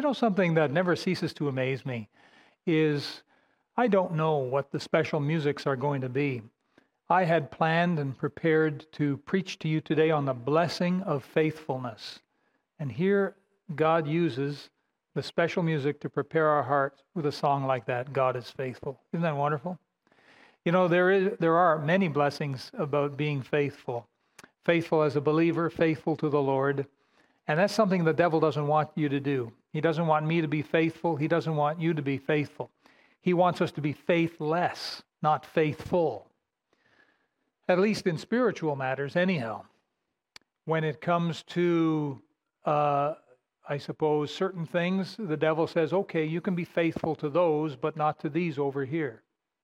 You know, something that never ceases to amaze me is I don't know what the special musics are going to be. I had planned and prepared to preach to you today on the blessing of faithfulness. And here God uses the special music to prepare our hearts with a song like that God is faithful. Isn't that wonderful? You know, there, is, there are many blessings about being faithful. Faithful as a believer, faithful to the Lord. And that's something the devil doesn't want you to do. He doesn't want me to be faithful. He doesn't want you to be faithful. He wants us to be faithless, not faithful at least in spiritual matters, anyhow. When it comes to, uh, I suppose, certain things, the devil says, okay, you can be faithful to those, but not to these over here.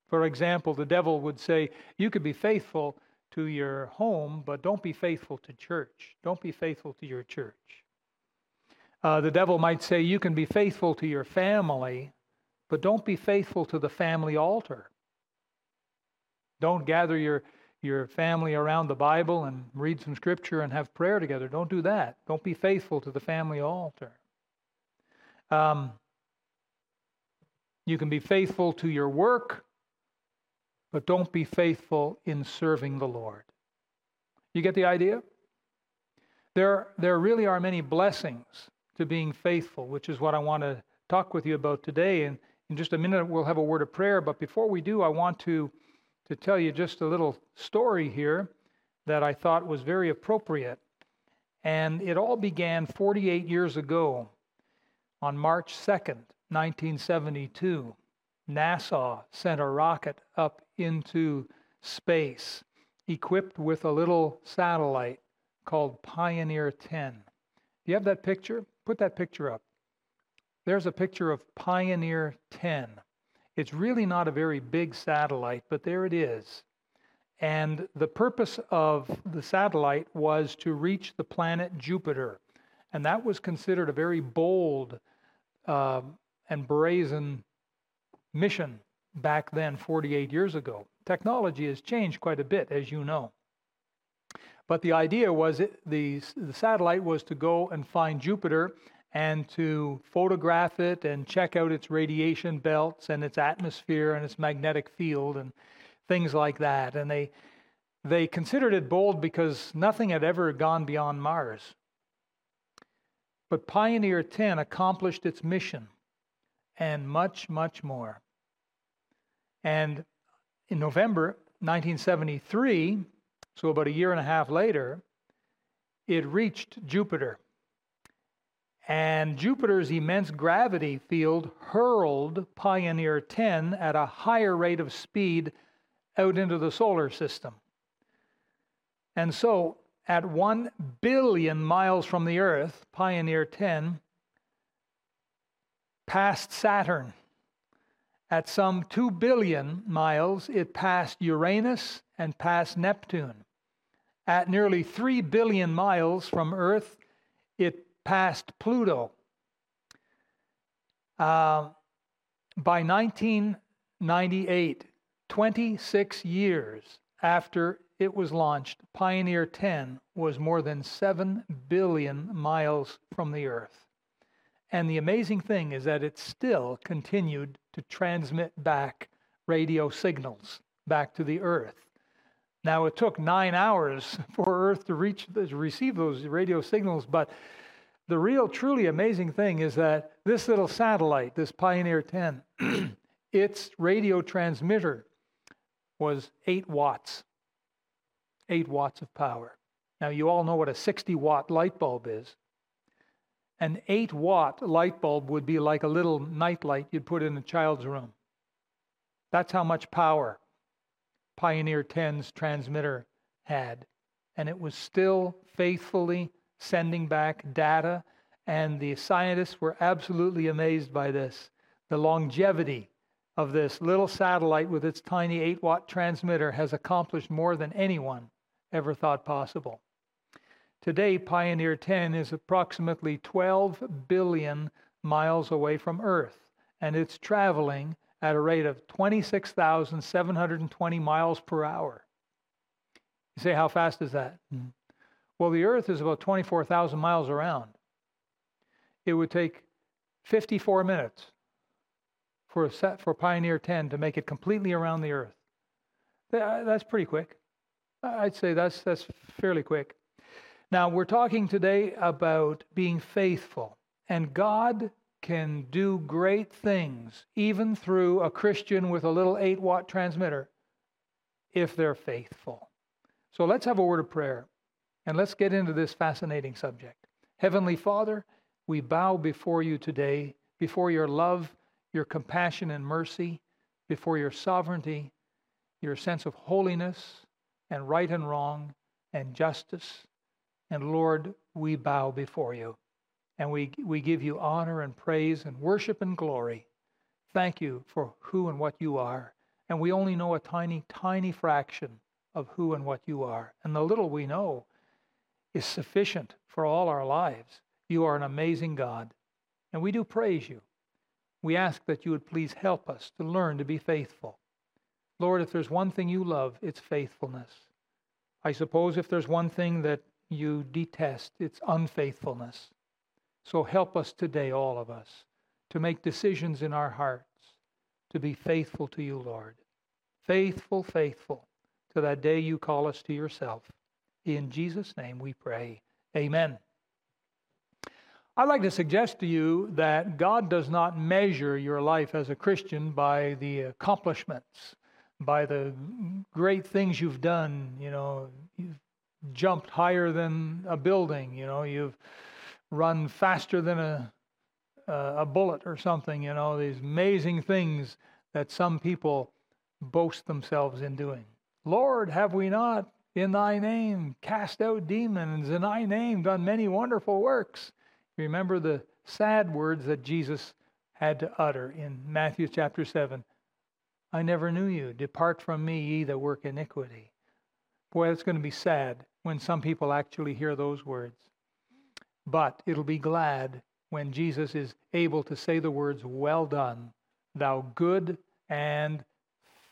For example, the devil would say, you could be faithful to your home, but don't be faithful to church. Don't be faithful to your church. Uh, the devil might say, you can be faithful to your family, but don't be faithful to the family altar. Don't gather your your family around the Bible and read some scripture and have prayer together. Don't do that. Don't be faithful to the family altar. Um, you can be faithful to your work, but don't be faithful in serving the Lord. You get the idea? There, there really are many blessings to being faithful, which is what I want to talk with you about today. And in just a minute, we'll have a word of prayer. But before we do, I want to to tell you just a little story here that I thought was very appropriate. And it all began 48 years ago on March 2nd, 1972. NASA sent a rocket up into space equipped with a little satellite called Pioneer 10. Do you have that picture? Put that picture up. There's a picture of Pioneer 10. It's really not a very big satellite, but there it is. And the purpose of the satellite was to reach the planet Jupiter. And that was considered a very bold uh, and brazen mission back then, 48 years ago. Technology has changed quite a bit, as you know. But the idea was it, the, the satellite was to go and find Jupiter and to photograph it and check out its radiation belts and its atmosphere and its magnetic field and things like that. And they they considered it bold because nothing had ever gone beyond Mars. But Pioneer 10 accomplished its mission and much, much more. And in November 1973, so about a year and a half later, it reached Jupiter. And Jupiter's immense gravity field hurled Pioneer 10 at a higher rate of speed out into the solar system. And so, at 1 billion miles from the Earth, Pioneer 10 passed Saturn. At some 2 billion miles, it passed Uranus and passed Neptune. At nearly 3 billion miles from Earth, it passed Pluto. Uh, by 1998, 26 years after it was launched, Pioneer 10 was more than 7 billion miles from the Earth. And the amazing thing is that it still continued to transmit back radio signals back to the Earth. Now, it took nine hours for Earth to reach to receive those radio signals, but the real, truly amazing thing is that this little satellite, this Pioneer 10, its radio transmitter was 8 watts. 8 watts of power. Now, you all know what a 60 watt light bulb is. An 8 watt light bulb would be like a little nightlight you'd put in a child's room. That's how much power Pioneer 10's transmitter had. And it was still faithfully sending back data, and the scientists were absolutely amazed by this. The longevity of this little satellite with its tiny 8 watt transmitter has accomplished more than anyone ever thought possible. Today, Pioneer 10 is approximately 12 billion miles away from Earth, and it's traveling at a rate of 26,720 miles per hour. You say, how fast is that? Mm-hmm. Well, the Earth is about 24,000 miles around. It would take 54 minutes for, set, for Pioneer 10 to make it completely around the Earth. That's pretty quick. I'd say that's, that's fairly quick. Now, we're talking today about being faithful, and God can do great things even through a Christian with a little 8 watt transmitter if they're faithful. So let's have a word of prayer and let's get into this fascinating subject. Heavenly Father, we bow before you today, before your love your compassion and mercy, before your sovereignty, your sense of holiness and right and wrong and justice. And Lord, we bow before you and we, we give you honor and praise and worship and glory. Thank you for who and what you are. And we only know a tiny, tiny fraction of who and what you are. And the little we know is sufficient for all our lives. You are an amazing God. And we do praise you. We ask that you would please help us to learn to be faithful. Lord, if there's one thing you love, it's faithfulness. I suppose if there's one thing that you detest, it's unfaithfulness. So help us today, all of us, to make decisions in our hearts to be faithful to you, Lord. Faithful, faithful to that day you call us to yourself. In Jesus' name we pray. Amen. I'd like to suggest to you that God does not measure your life as a Christian by the accomplishments, by the great things you've done. You know, you've jumped higher than a building, you know, you've run faster than a, uh, a bullet or something, you know, these amazing things that some people boast themselves in doing. Lord, have we not in thy name cast out demons, in thy name done many wonderful works? Remember the sad words that Jesus had to utter in Matthew chapter 7 I never knew you. Depart from me, ye that work iniquity. Boy, that's going to be sad when some people actually hear those words. But it'll be glad when Jesus is able to say the words, Well done, thou good and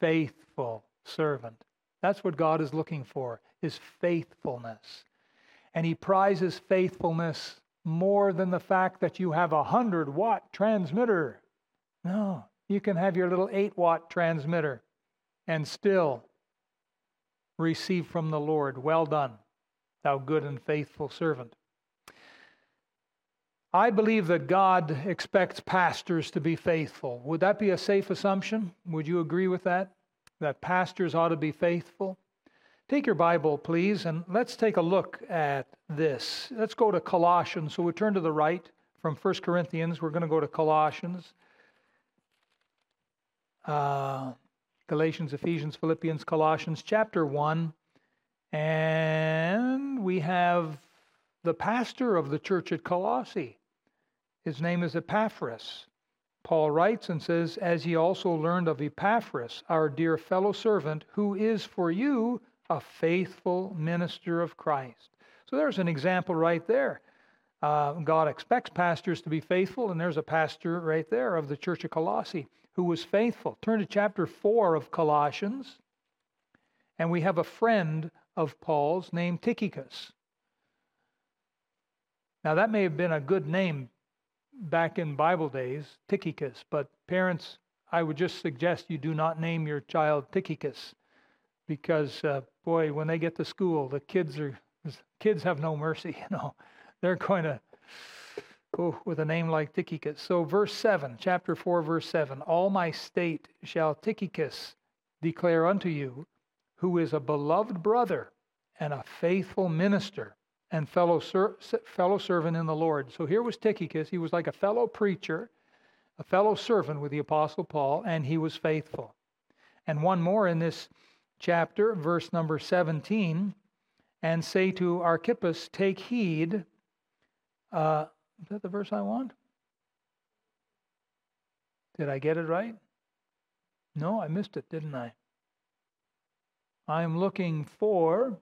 faithful servant. That's what God is looking for, is faithfulness. And he prizes faithfulness more than the fact that you have a 100 watt transmitter. No, you can have your little 8 watt transmitter and still receive from the Lord, Well done, thou good and faithful servant. I believe that God expects pastors to be faithful. Would that be a safe assumption? Would you agree with that? That pastors ought to be faithful? Take your Bible, please, and let's take a look at this. Let's go to Colossians. So we turn to the right from 1 Corinthians. We're going to go to Colossians. Uh, Galatians, Ephesians, Philippians, Colossians, chapter 1. And we have the pastor of the church at Colossae. His name is Epaphras. Paul writes and says, As ye also learned of Epaphras, our dear fellow servant, who is for you a faithful minister of Christ. So there's an example right there. Uh, God expects pastors to be faithful, and there's a pastor right there of the church of Colossae who was faithful. Turn to chapter 4 of Colossians, and we have a friend of Paul's named Tychicus. Now, that may have been a good name back in Bible days, Tychicus, but parents, I would just suggest you do not name your child Tychicus because uh, boy, when they get to school, the kids are kids have no mercy. You know, they're going to go with a name like Tychicus. So, verse seven, chapter four, verse seven: All my state shall Tychicus declare unto you, who is a beloved brother and a faithful minister and fellow ser- fellow servant in the Lord. So here was Tychicus. He was like a fellow preacher, a fellow servant with the apostle Paul, and he was faithful. And one more in this chapter, verse number 17, and say to Archippus, Take heed. Uh, is that the verse I want? Did I get it right? No, I missed it, didn't I? I'm looking for.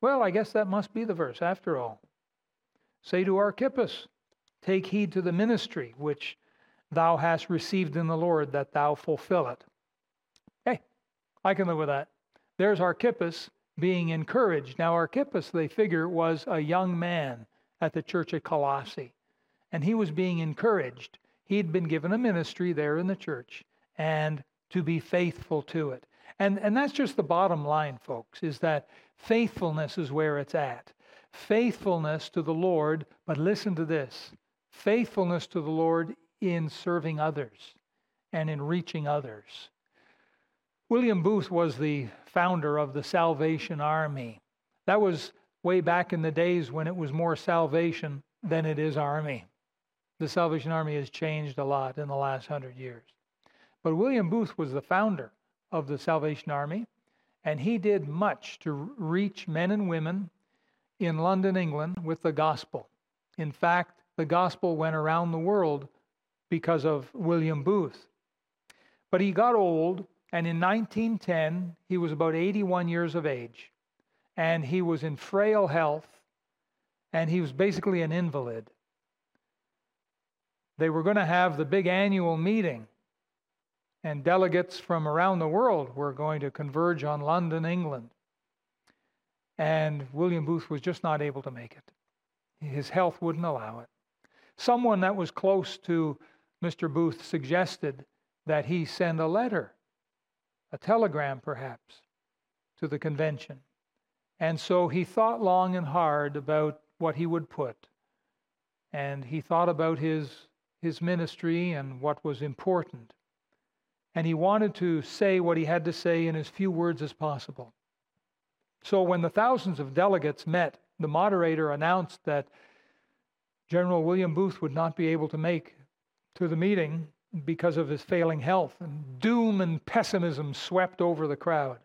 Well, I guess that must be the verse after all. Say to Archippus, Take heed to the ministry which thou hast received in the Lord, that thou fulfill it. Hey, I can live with that. There's Archippus being encouraged. Now, Archippus, they figure, was a young man, at the church at Colossae. And he was being encouraged. He'd been given a ministry there in the church and to be faithful to it. And, and that's just the bottom line, folks, is that faithfulness is where it's at. Faithfulness to the Lord, but listen to this faithfulness to the Lord in serving others and in reaching others. William Booth was the founder of the Salvation Army. That was way back in the days when it was more salvation than it is army. The Salvation Army has changed a lot in the last hundred years. But William Booth was the founder of the Salvation Army, and he did much to reach men and women in London, England, with the gospel. In fact, the gospel went around the world because of William Booth. But he got old, and in 1910, he was about 81 years of age, and he was in frail health, and he was basically an invalid. They were going to have the big annual meeting, and delegates from around the world were going to converge on London, England. And William Booth was just not able to make it. His health wouldn't allow it. Someone that was close to Mr. Booth suggested that he send a letter, a telegram perhaps, to the convention. And so he thought long and hard about what he would put. And he thought about his, his ministry and what was important. And he wanted to say what he had to say in as few words as possible. So when the thousands of delegates met, the moderator announced that General William Booth would not be able to make to the meeting because of his failing health, and doom and pessimism swept over the crowd.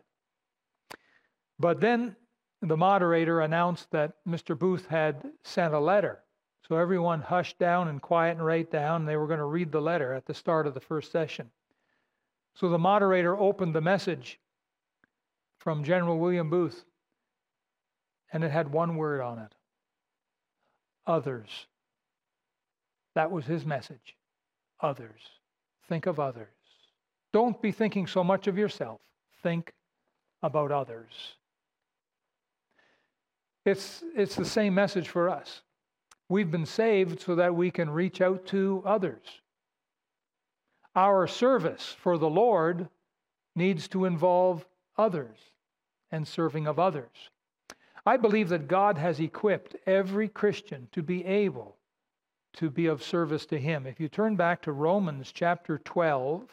But then the moderator announced that Mr. Booth had sent a letter. So everyone hushed down and quiet and right down. They were going to read the letter at the start of the first session. So the moderator opened the message from General William Booth, and it had one word on it others. That was his message others. Think of others. Don't be thinking so much of yourself. Think about others. It's, it's the same message for us. We've been saved so that we can reach out to others. Our service for the Lord needs to involve others and serving of others. I believe that God has equipped every Christian to be able to be of service to Him. If you turn back to Romans chapter 12,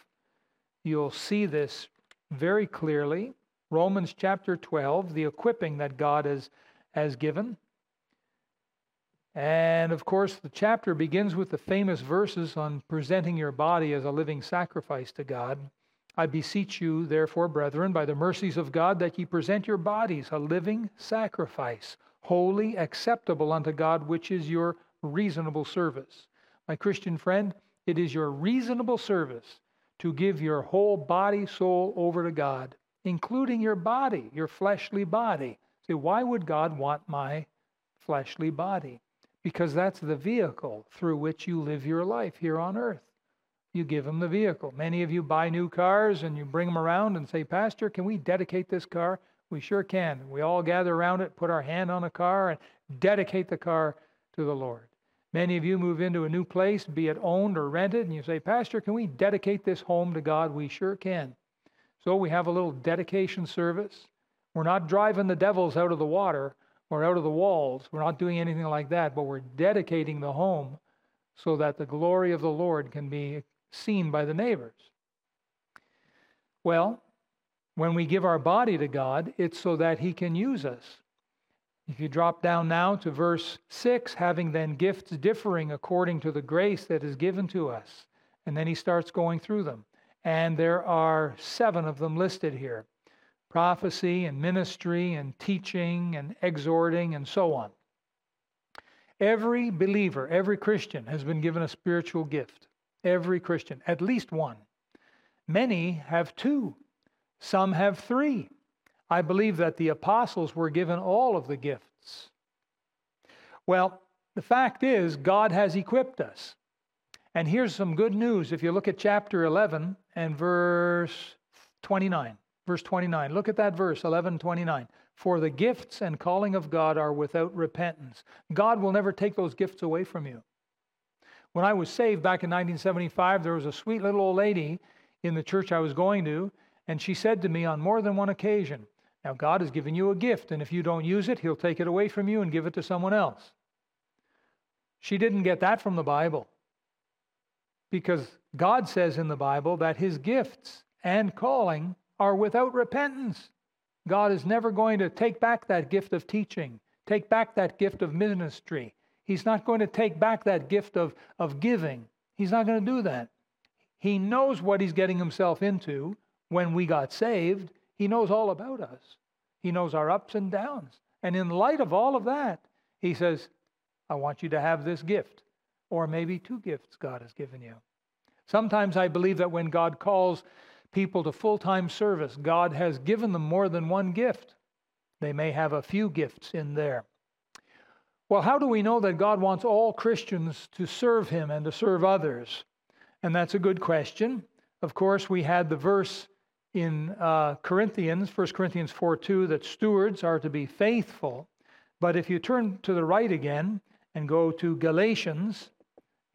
you'll see this very clearly. Romans chapter 12, the equipping that God has, has given. And of course, the chapter begins with the famous verses on presenting your body as a living sacrifice to God. I beseech you, therefore, brethren, by the mercies of God, that ye present your bodies a living sacrifice, holy, acceptable unto God, which is your reasonable service. My Christian friend, it is your reasonable service to give your whole body, soul over to God, including your body, your fleshly body. Say, why would God want my fleshly body? Because that's the vehicle through which you live your life here on earth. You give them the vehicle. Many of you buy new cars and you bring them around and say, Pastor, can we dedicate this car? We sure can. We all gather around it, put our hand on a car, and dedicate the car to the Lord. Many of you move into a new place, be it owned or rented, and you say, Pastor, can we dedicate this home to God? We sure can. So we have a little dedication service. We're not driving the devils out of the water or out of the walls. We're not doing anything like that, but we're dedicating the home so that the glory of the Lord can be seen by the neighbors. Well, when we give our body to God, it's so that He can use us. If you drop down now to verse 6, having then gifts differing according to the grace that is given to us. And then he starts going through them. And there are seven of them listed here prophecy and ministry and teaching and exhorting and so on. Every believer, every Christian has been given a spiritual gift. Every Christian, at least one. Many have two, some have three. I believe that the apostles were given all of the gifts. Well, the fact is, God has equipped us. And here's some good news. If you look at chapter 11 and verse 29, verse 29, look at that verse, 11 29. For the gifts and calling of God are without repentance. God will never take those gifts away from you. When I was saved back in 1975, there was a sweet little old lady in the church I was going to, and she said to me on more than one occasion, Now, God has given you a gift, and if you don't use it, He'll take it away from you and give it to someone else. She didn't get that from the Bible because God says in the Bible that His gifts and calling are without repentance. God is never going to take back that gift of teaching, take back that gift of ministry. He's not going to take back that gift of, of giving. He's not going to do that. He knows what he's getting himself into when we got saved. He knows all about us, he knows our ups and downs. And in light of all of that, he says, I want you to have this gift, or maybe two gifts God has given you. Sometimes I believe that when God calls people to full time service, God has given them more than one gift. They may have a few gifts in there. Well, how do we know that God wants all Christians to serve Him and to serve others? And that's a good question. Of course, we had the verse in uh, Corinthians, 1 Corinthians 4 2, that stewards are to be faithful. But if you turn to the right again and go to Galatians,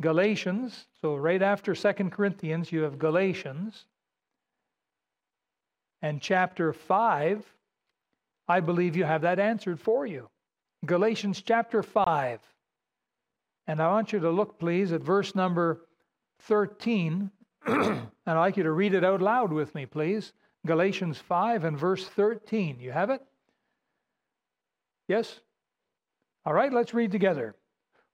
Galatians, so right after 2 Corinthians, you have Galatians and chapter 5, I believe you have that answered for you. Galatians chapter 5. And I want you to look, please, at verse number 13. and I'd like you to read it out loud with me, please. Galatians 5 and verse 13. You have it? Yes? All right, let's read together.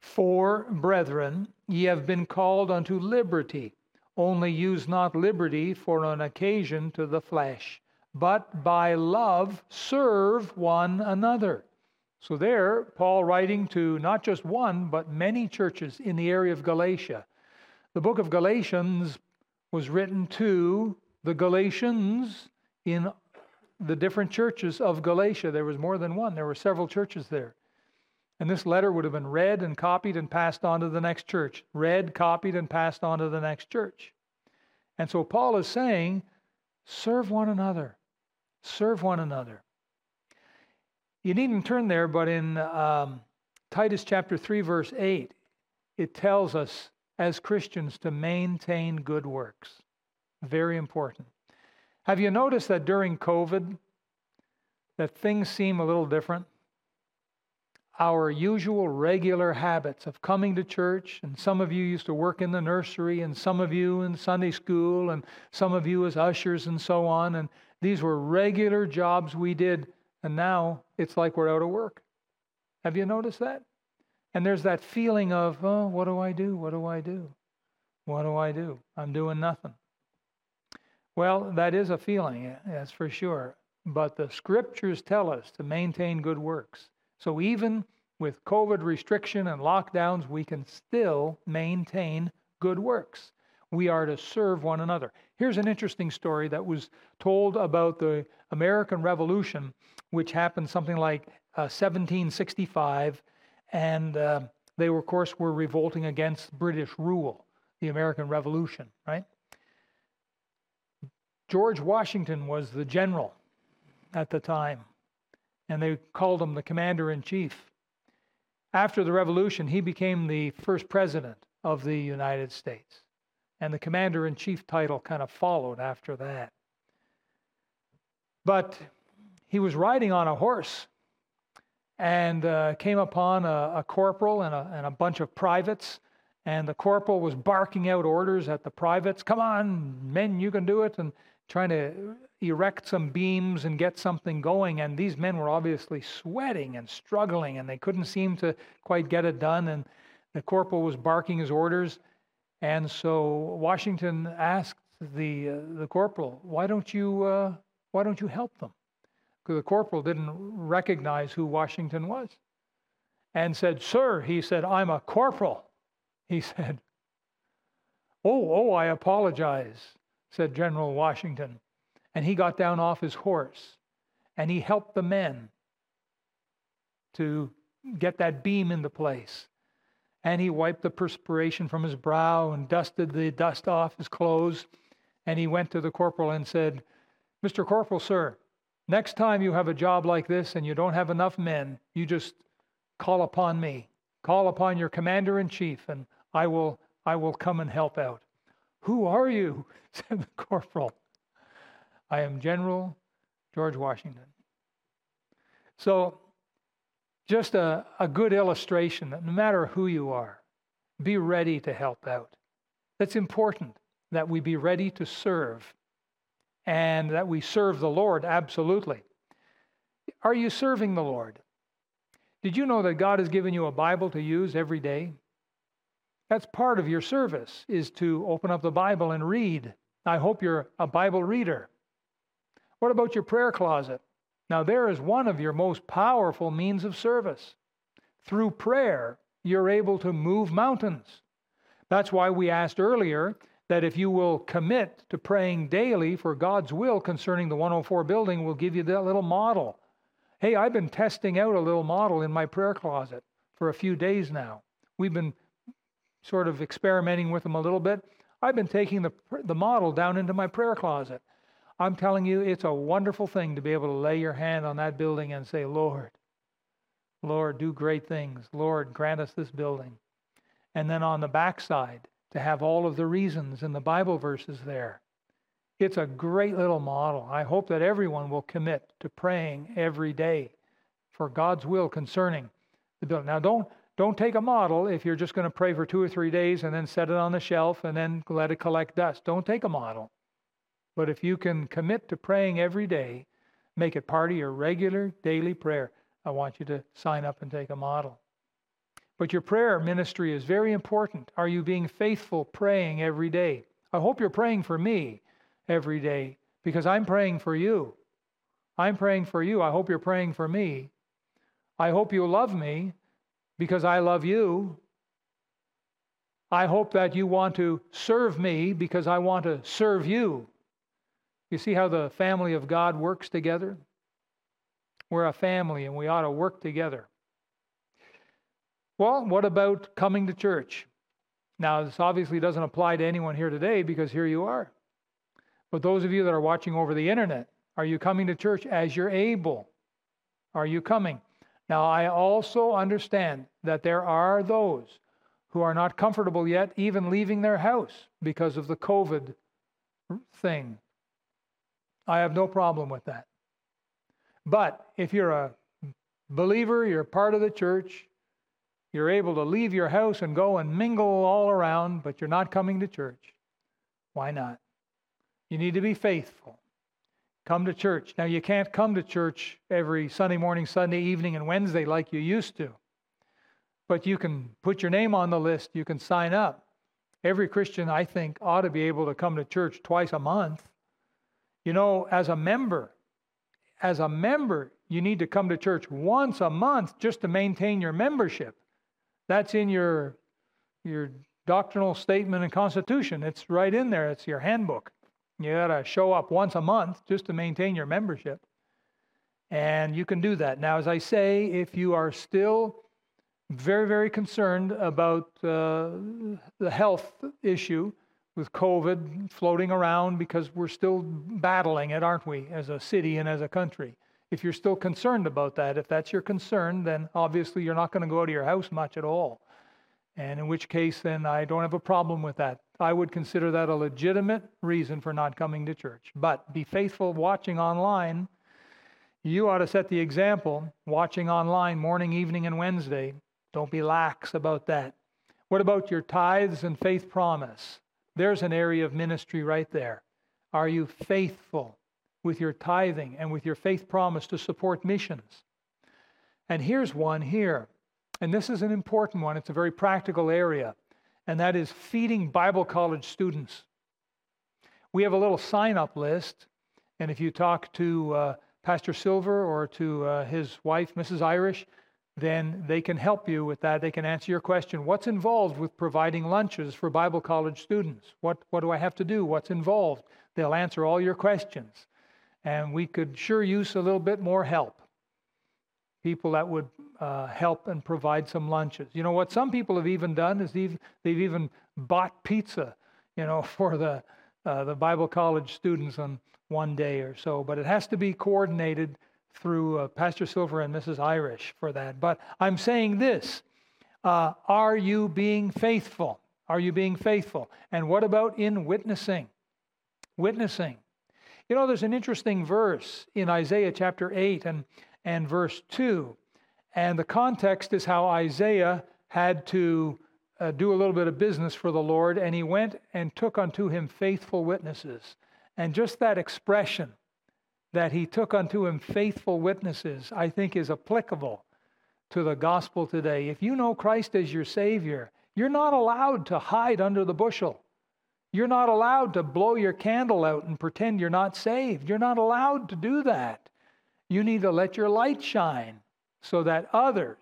For, brethren, ye have been called unto liberty. Only use not liberty for an occasion to the flesh, but by love serve one another. So, there, Paul writing to not just one, but many churches in the area of Galatia. The book of Galatians was written to the Galatians in the different churches of Galatia. There was more than one, there were several churches there. And this letter would have been read and copied and passed on to the next church, read, copied, and passed on to the next church. And so Paul is saying, serve one another. Serve one another. You needn't turn there, but in um, Titus chapter 3, verse 8, it tells us as Christians to maintain good works. Very important. Have you noticed that during COVID that things seem a little different? our usual regular habits of coming to church, and some of you used to work in the nursery, and some of you in Sunday school, and some of you as ushers, and so on. And these were regular jobs we did, and now it's like we're out of work. Have you noticed that? And there's that feeling of, oh, what do I do? What do I do? What do I do? I'm doing nothing. Well, that is a feeling, that's for sure. But the scriptures tell us to maintain good works. So even with COVID restriction and lockdowns, we can still maintain good works. We are to serve one another. Here's an interesting story that was told about the American Revolution, which happened something like uh, 1765, and uh, they were, of course, were revolting against British rule, the American Revolution, right? George Washington was the general at the time and they called him the commander in chief. After the revolution, he became the first president of the United States, and the commander in chief title kind of followed after that. But he was riding on a horse and uh, came upon a, a corporal and a, and a bunch of privates. And the corporal was barking out orders at the privates Come on, men, you can do it. And trying to erect some beams and get something going. And these men were obviously sweating and struggling, and they couldn't seem to quite get it done. And the corporal was barking his orders. And so Washington asked the, uh, the corporal, why don't, you, uh, why don't you help them? Because the corporal didn't recognize who Washington was. And said, Sir, he said, I'm a corporal. He said, Oh, oh, I apologize, said General Washington. And he got down off his horse and he helped the men to get that beam into place. And he wiped the perspiration from his brow and dusted the dust off his clothes. And he went to the corporal and said, Mr. Corporal, sir, Next time you have a job like this and you don't have enough men, you just call upon me. Call upon your commander in chief, and I will I will come and help out. Who are you? said the corporal. I am General George Washington. So, just a, a good illustration that no matter who you are, be ready to help out. That's important that we be ready to serve and that we serve the Lord, absolutely. Are you serving the Lord? Did you know that God has given you a Bible to use every day? That's part of your service is to open up the Bible and read. I hope you're a Bible reader. What about your prayer closet? Now, there is one of your most powerful means of service. Through prayer, you're able to move mountains. That's why we asked earlier that if you will commit to praying daily for God's will concerning the 104 building, we'll give you that little model. Hey, I've been testing out a little model in my prayer closet for a few days now. We've been sort of experimenting with them a little bit. I've been taking the, the model down into my prayer closet. I'm telling you, it's a wonderful thing to be able to lay your hand on that building and say, Lord, Lord, do great things. Lord, grant us this building. And then on the backside, to have all of the reasons in the Bible verses there. It's a great little model. I hope that everyone will commit to praying every day for God's will concerning the building. Now, don't don't take a model if you're just going to pray for two or three days and then set it on the shelf and then let it collect dust. Don't take a model. But if you can commit to praying every day, make it part of your regular daily prayer. I want you to sign up and take a model. But your prayer ministry is very important. Are you being faithful praying every day? I hope you're praying for me every day because I'm praying for you. I'm praying for you. I hope you're praying for me. I hope you love me because I love you. I hope that you want to serve me because I want to serve you. You see how the family of God works together? We're a family and we ought to work together. Well, what about coming to church? Now, this obviously doesn't apply to anyone here today because here you are. But those of you that are watching over the internet, are you coming to church as you're able? Are you coming? Now, I also understand that there are those who are not comfortable yet, even leaving their house because of the COVID thing. I have no problem with that. But if you're a believer, you're part of the church, you're able to leave your house and go and mingle all around, but you're not coming to church. Why not? You need to be faithful. Come to church. Now, you can't come to church every Sunday morning, Sunday evening, and Wednesday like you used to. But you can put your name on the list, you can sign up. Every Christian, I think, ought to be able to come to church twice a month. You know, as a member, as a member, you need to come to church once a month just to maintain your membership. That's in your, your doctrinal statement and constitution. It's right in there. It's your handbook. You got to show up once a month just to maintain your membership. And you can do that. Now, as I say, if you are still very, very concerned about uh, the health issue with COVID floating around because we're still battling it, aren't we, as a city and as a country? If you're still concerned about that, if that's your concern, then obviously you're not going to go to your house much at all. And in which case, then I don't have a problem with that. I would consider that a legitimate reason for not coming to church. But be faithful watching online. You ought to set the example watching online morning, evening, and Wednesday. Don't be lax about that. What about your tithes and faith promise? There's an area of ministry right there. Are you faithful? with your tithing and with your faith promise to support missions. And here's one here. And this is an important one. It's a very practical area, and that is feeding Bible college students. We have a little sign up list, and if you talk to uh, Pastor Silver or to uh, his wife, Mrs. Irish, then they can help you with that. They can answer your question. What's involved with providing lunches for Bible college students? What, what do I have to do? What's involved? They'll answer all your questions and we could sure use a little bit more help. People that would uh, help and provide some lunches. You know what some people have even done is they've, they've even bought pizza, you know, for the uh, the Bible college students on one day or so, but it has to be coordinated through uh, Pastor Silver and Mrs. Irish for that. But I'm saying this uh, Are you being faithful? Are you being faithful? And what about in witnessing? Witnessing. You know, there's an interesting verse in Isaiah chapter 8 and, and verse 2. And the context is how Isaiah had to uh, do a little bit of business for the Lord, and he went and took unto him faithful witnesses. And just that expression, that he took unto him faithful witnesses, I think is applicable to the gospel today. If you know Christ as your Savior, you're not allowed to hide under the bushel. You're not allowed to blow your candle out and pretend you're not saved. You're not allowed to do that. You need to let your light shine so that others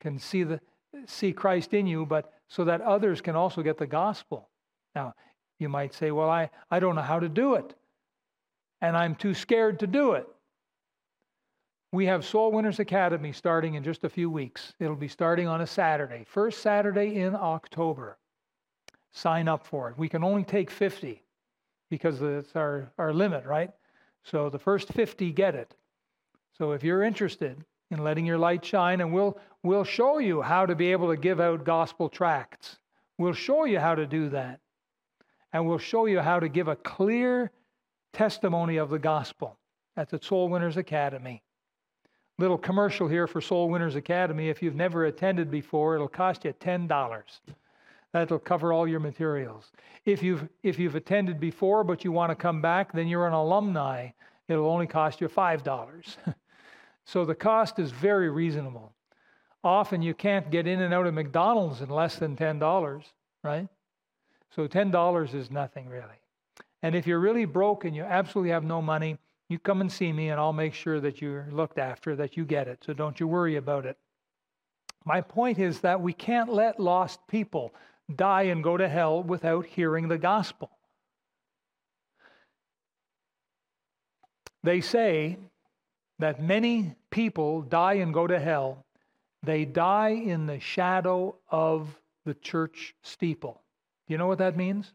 can see the see Christ in you, but so that others can also get the gospel. Now, you might say, Well, I, I don't know how to do it, and I'm too scared to do it. We have Soul Winners Academy starting in just a few weeks. It'll be starting on a Saturday, first Saturday in October. Sign up for it. We can only take 50 because it's our, our limit, right? So the first 50 get it. So if you're interested in letting your light shine, and we'll, we'll show you how to be able to give out gospel tracts. We'll show you how to do that. And we'll show you how to give a clear testimony of the gospel at the Soul Winners Academy. Little commercial here for Soul Winners Academy. If you've never attended before, it'll cost you $10. That'll cover all your materials. If you've if you've attended before but you want to come back, then you're an alumni. It'll only cost you $5. so the cost is very reasonable. Often you can't get in and out of McDonald's in less than $10, right? So $10 is nothing really. And if you're really broke and you absolutely have no money, you come and see me and I'll make sure that you're looked after, that you get it. So don't you worry about it. My point is that we can't let lost people die and go to hell without hearing the gospel. They say that many people die and go to hell. They die in the shadow of the church steeple. Do you know what that means?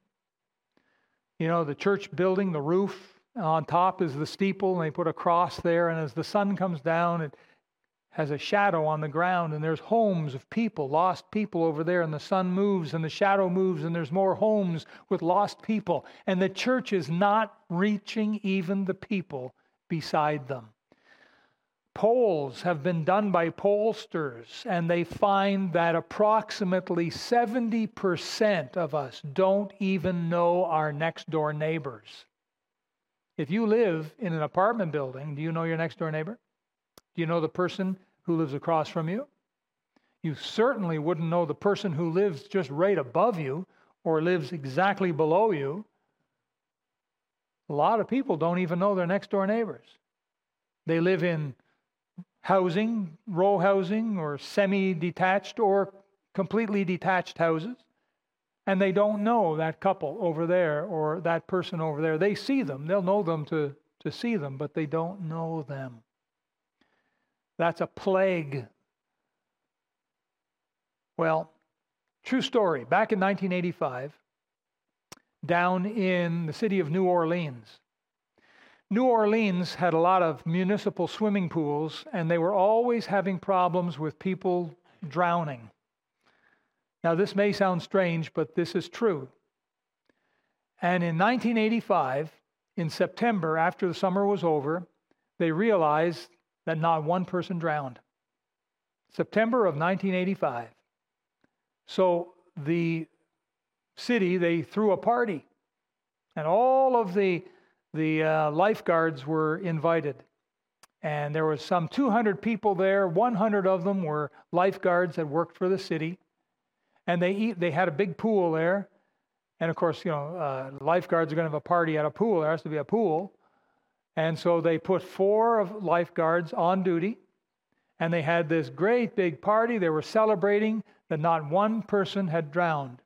You know, the church building, the roof, on top is the steeple, and they put a cross there. And as the sun comes down, it has a shadow on the ground, and there's homes of people, lost people over there. And the sun moves, and the shadow moves, and there's more homes with lost people. And the church is not reaching even the people beside them. Polls have been done by pollsters, and they find that approximately 70% of us don't even know our next door neighbors. If you live in an apartment building, do you know your next door neighbor? Do you know the person who lives across from you? You certainly wouldn't know the person who lives just right above you or lives exactly below you. A lot of people don't even know their next door neighbors. They live in housing, row housing, or semi detached or completely detached houses and they don't know that couple over there or that person over there. They see them, they'll know them to, to see them, but they don't know them. That's a plague. Well, true story. Back in 1985, down in the city of New Orleans, New Orleans had a lot of municipal swimming pools, and they were always having problems with people drowning. Now, this may sound strange, but this is true. And in 1985, in September, after the summer was over, they realized that not one person drowned. September of 1985. So the city, they threw a party, and all of the, the uh, lifeguards were invited. And there was some 200 people there. 100 of them were lifeguards that worked for the city and they eat. They had a big pool there, and of course, you know, uh, lifeguards are going to have a party at a pool. There has to be a pool, and so they put four of lifeguards on duty, and they had this great big party. They were celebrating that not one person had drowned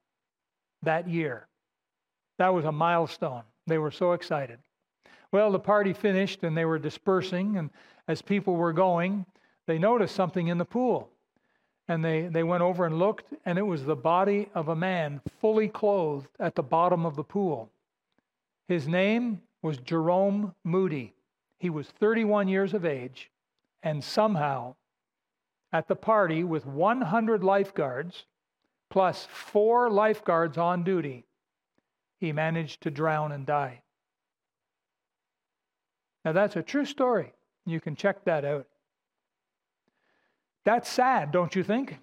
that year. That was a milestone. They were so excited. Well, the party finished and they were dispersing, and as people were going, they noticed something in the pool. And they, they went over and looked, and it was the body of a man fully clothed at the bottom of the pool. His name was Jerome Moody. He was 31 years of age, and somehow, at the party with 100 lifeguards, plus four lifeguards on duty, he managed to drown and die. Now, that's a true story. You can check that out. That's sad, don't you think?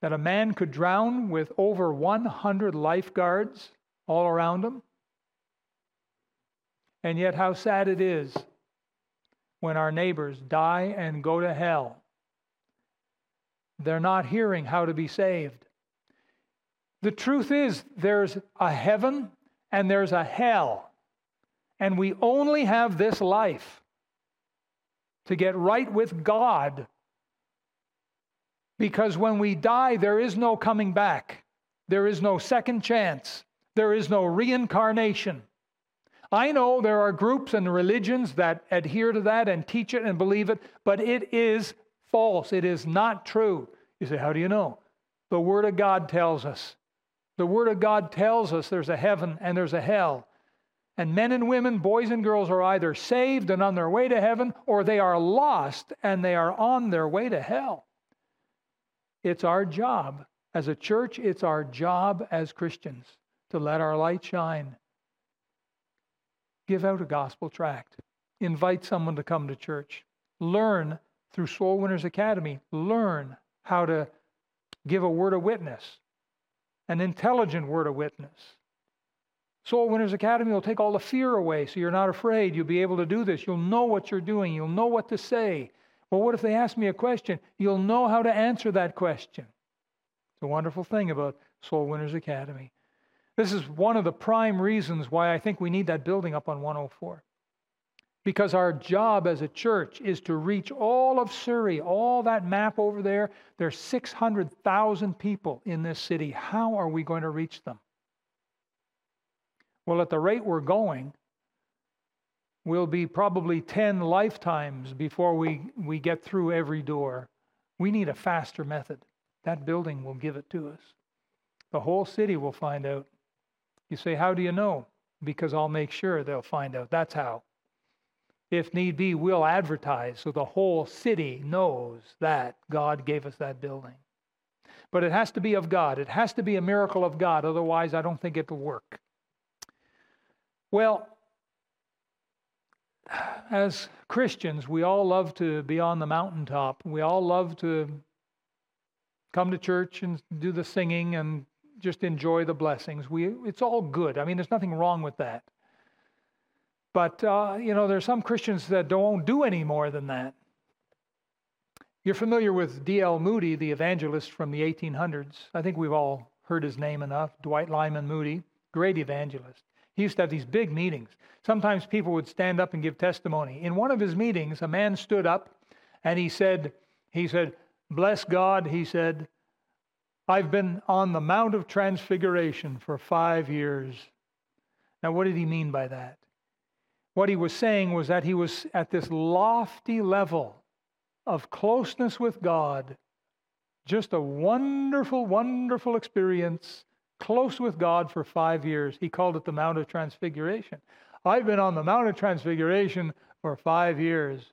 That a man could drown with over 100 lifeguards all around him? And yet, how sad it is when our neighbors die and go to hell. They're not hearing how to be saved. The truth is, there's a heaven and there's a hell. And we only have this life to get right with God. Because when we die, there is no coming back, there is no second chance, there is no reincarnation. I know there are groups and religions that adhere to that and teach it and believe it, but it is false. It is not true. You say, How do you know? The Word of God tells us. The Word of God tells us there's a heaven and there's a hell. And men and women, boys and girls, are either saved and on their way to heaven, or they are lost and they are on their way to hell. It's our job as a church, it's our job as Christians to let our light shine. Give out a gospel tract, invite someone to come to church, learn through Soul Winners Academy, learn how to give a word of witness an intelligent word of witness. Soul Winners Academy will take all the fear away so you're not afraid. You'll be able to do this. You'll know what you're doing. You'll know what to say. Well, what if they ask me a question? You'll know how to answer that question. It's a wonderful thing about Soul Winners Academy. This is one of the prime reasons why I think we need that building up on 104. Because our job as a church is to reach all of Surrey, all that map over there. There's 600,000 people in this city. How are we going to reach them? Well, at the rate we're going, we'll be probably 10 lifetimes before we, we get through every door. We need a faster method. That building will give it to us. The whole city will find out. You say, How do you know? Because I'll make sure they'll find out. That's how if need be, we'll advertise so the whole city knows that God gave us that building. But it has to be of God. It has to be a miracle of God. Otherwise, I don't think it'll work. Well, as Christians, we all love to be on the mountaintop. We all love to come to church and do the singing and just enjoy the blessings. We, it's all good. I mean, there's nothing wrong with that. But, uh, you know, there's some Christians that don't do any more than that. You're familiar with D.L. Moody, the evangelist from the 1800s. I think we've all heard his name enough. Dwight Lyman Moody, great evangelist. He used to have these big meetings. Sometimes people would stand up and give testimony. In one of his meetings, a man stood up and he said, he said, Bless God, he said, I've been on the Mount of Transfiguration for five years. Now, what did he mean by that? What he was saying was that he was at this lofty level of closeness with God. Just a wonderful, wonderful experience, close with God for five years. He called it the Mount of Transfiguration. I've been on the Mount of Transfiguration for five years.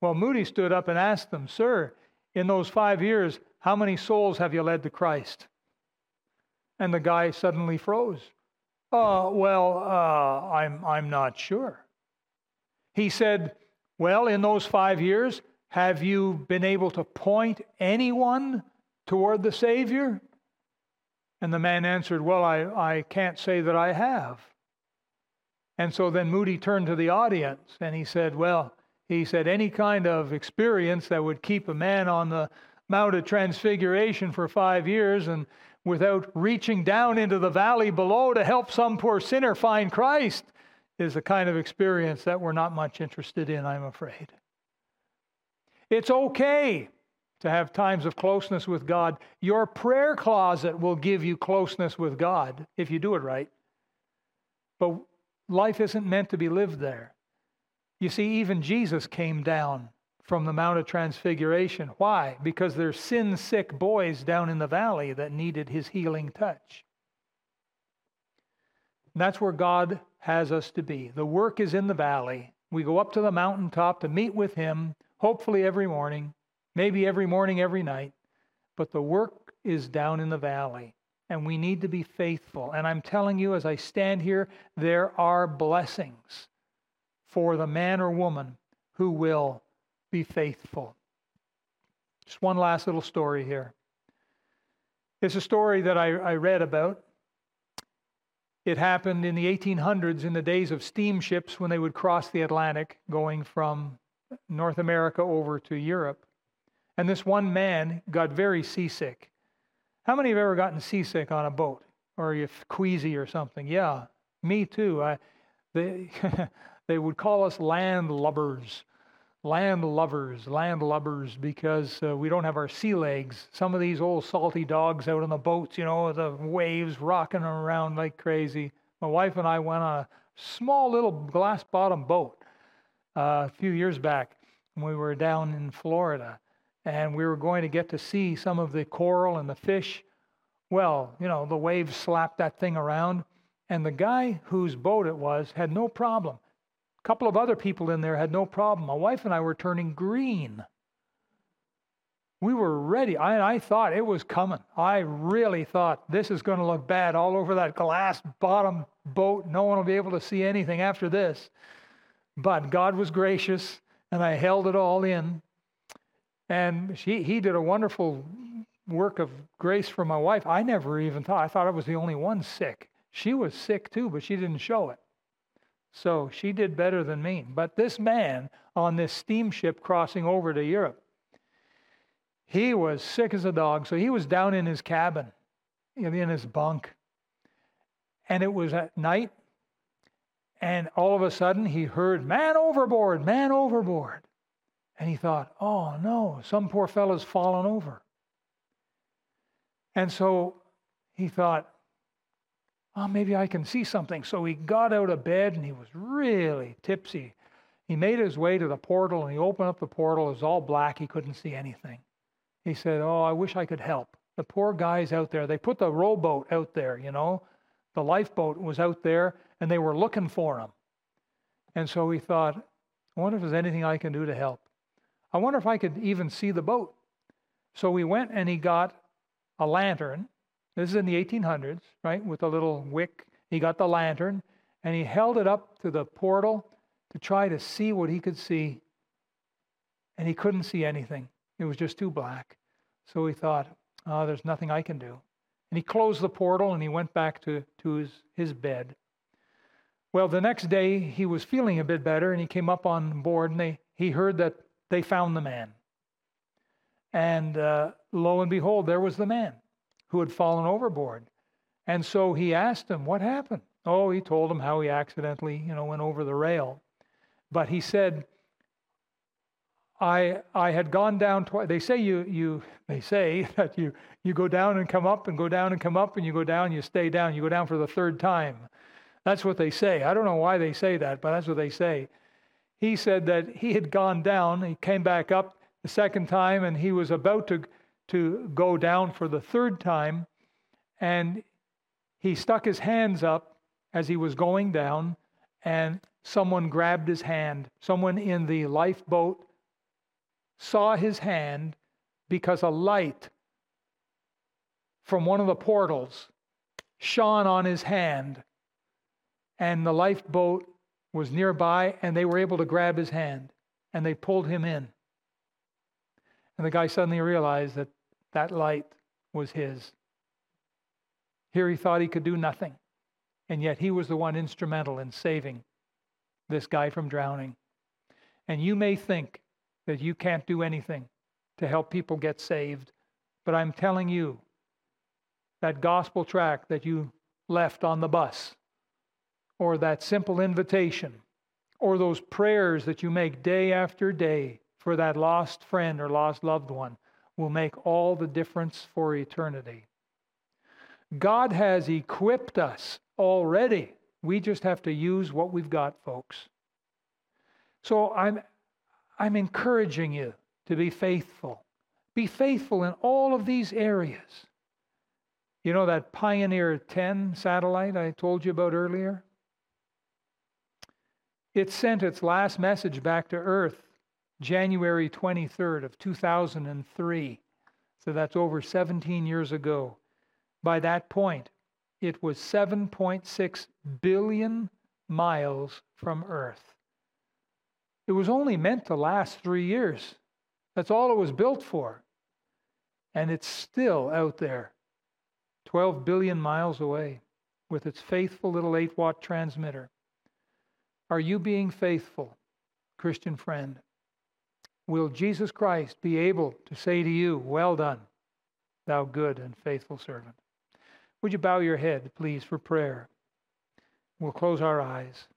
Well, Moody stood up and asked them, Sir, in those five years, how many souls have you led to Christ? And the guy suddenly froze. Uh, well, uh, I'm, I'm not sure. He said, Well, in those five years, have you been able to point anyone toward the Savior? And the man answered, Well, I, I can't say that I have. And so then Moody turned to the audience and he said, Well, he said, any kind of experience that would keep a man on the Mount of Transfiguration for five years and without reaching down into the valley below to help some poor sinner find Christ is a kind of experience that we're not much interested in, I'm afraid. It's okay to have times of closeness with God. Your prayer closet will give you closeness with God if you do it right. But life isn't meant to be lived there. You see, even Jesus came down from the Mount of Transfiguration. Why? Because there's sin sick boys down in the valley that needed his healing touch. And that's where God has us to be. The work is in the valley. We go up to the mountaintop to meet with Him, hopefully every morning, maybe every morning, every night. But the work is down in the valley, and we need to be faithful. And I'm telling you, as I stand here, there are blessings for the man or woman who will be faithful. Just one last little story here. It's a story that I, I read about. It happened in the 1800s in the days of steamships when they would cross the Atlantic going from North America over to Europe. And this one man got very seasick. How many have ever gotten seasick on a boat or you queasy or something? Yeah, me too. I, they, they would call us land lubbers land lovers, land lubbers, because uh, we don't have our sea legs. Some of these old salty dogs out on the boats, you know, the waves rocking them around like crazy. My wife and I went on a small little glass bottom boat uh, a few years back when we were down in Florida. And we were going to get to see some of the coral and the fish. Well, you know, the waves slapped that thing around. And the guy whose boat it was had no problem A couple of other people in there had no problem. My wife and I were turning green. We were ready. I, I thought it was coming. I really thought this is going to look bad all over that glass bottom boat. No one will be able to see anything after this. But God was gracious, and I held it all in. And she, he did a wonderful work of grace for my wife. I never even thought, I thought I was the only one sick. She was sick too, but she didn't show it. So she did better than me. But this man on this steamship crossing over to Europe, he was sick as a dog. So he was down in his cabin, in his bunk. And it was at night. And all of a sudden he heard, Man overboard, man overboard. And he thought, Oh no, some poor fellow's fallen over. And so he thought, oh, maybe I can see something. So he got out of bed and he was really tipsy. He made his way to the portal and he opened up the portal. It was all black. He couldn't see anything. He said, Oh, I wish I could help. The poor guys out there, they put the rowboat out there, you know. The lifeboat was out there and they were looking for him. And so he thought, I wonder if there's anything I can do to help. I wonder if I could even see the boat. So we went and he got a lantern this is in the 1800s, right? With a little wick. He got the lantern and he held it up to the portal to try to see what he could see. And he couldn't see anything. It was just too black. So he thought, oh, there's nothing I can do. And he closed the portal and he went back to, to his, his bed. Well, the next day he was feeling a bit better and he came up on board and they, he heard that they found the man. And uh, lo and behold, there was the man who had fallen overboard. And so he asked him, What happened? Oh, he told him how he accidentally, you know, went over the rail. But he said, I, I had gone down twice. They say you, you they say that you, you go down and come up and go down and come up and you go down, you stay down, you go down for the third time. That's what they say. I don't know why they say that, but that's what they say. He said that he had gone down, he came back up the second time, and he was about to to go down for the third time, and he stuck his hands up as he was going down, and someone grabbed his hand. Someone in the lifeboat saw his hand because a light from one of the portals shone on his hand, and the lifeboat was nearby, and they were able to grab his hand, and they pulled him in. And the guy suddenly realized that that light was his. Here he thought he could do nothing, and yet he was the one instrumental in saving this guy from drowning. And you may think that you can't do anything to help people get saved, but I'm telling you, that gospel track that you left on the bus, or that simple invitation, or those prayers that you make day after day for that lost friend or lost loved one, will make all the difference for eternity. God has equipped us already. We just have to use what we've got, folks. So I'm, I'm encouraging you to be faithful. Be faithful in all of these areas. You know that Pioneer 10 satellite I told you about earlier? It sent its last message back to Earth January 23rd of 2003. So that's over 17 years ago. By that point, it was 7.6 billion miles from Earth. It was only meant to last three years. That's all it was built for. And it's still out there, 12 billion miles away, with its faithful little 8 watt transmitter. Are you being faithful, Christian friend? Will Jesus Christ be able to say to you, Well done, thou good and faithful servant? Would you bow your head, please, for prayer? We'll close our eyes.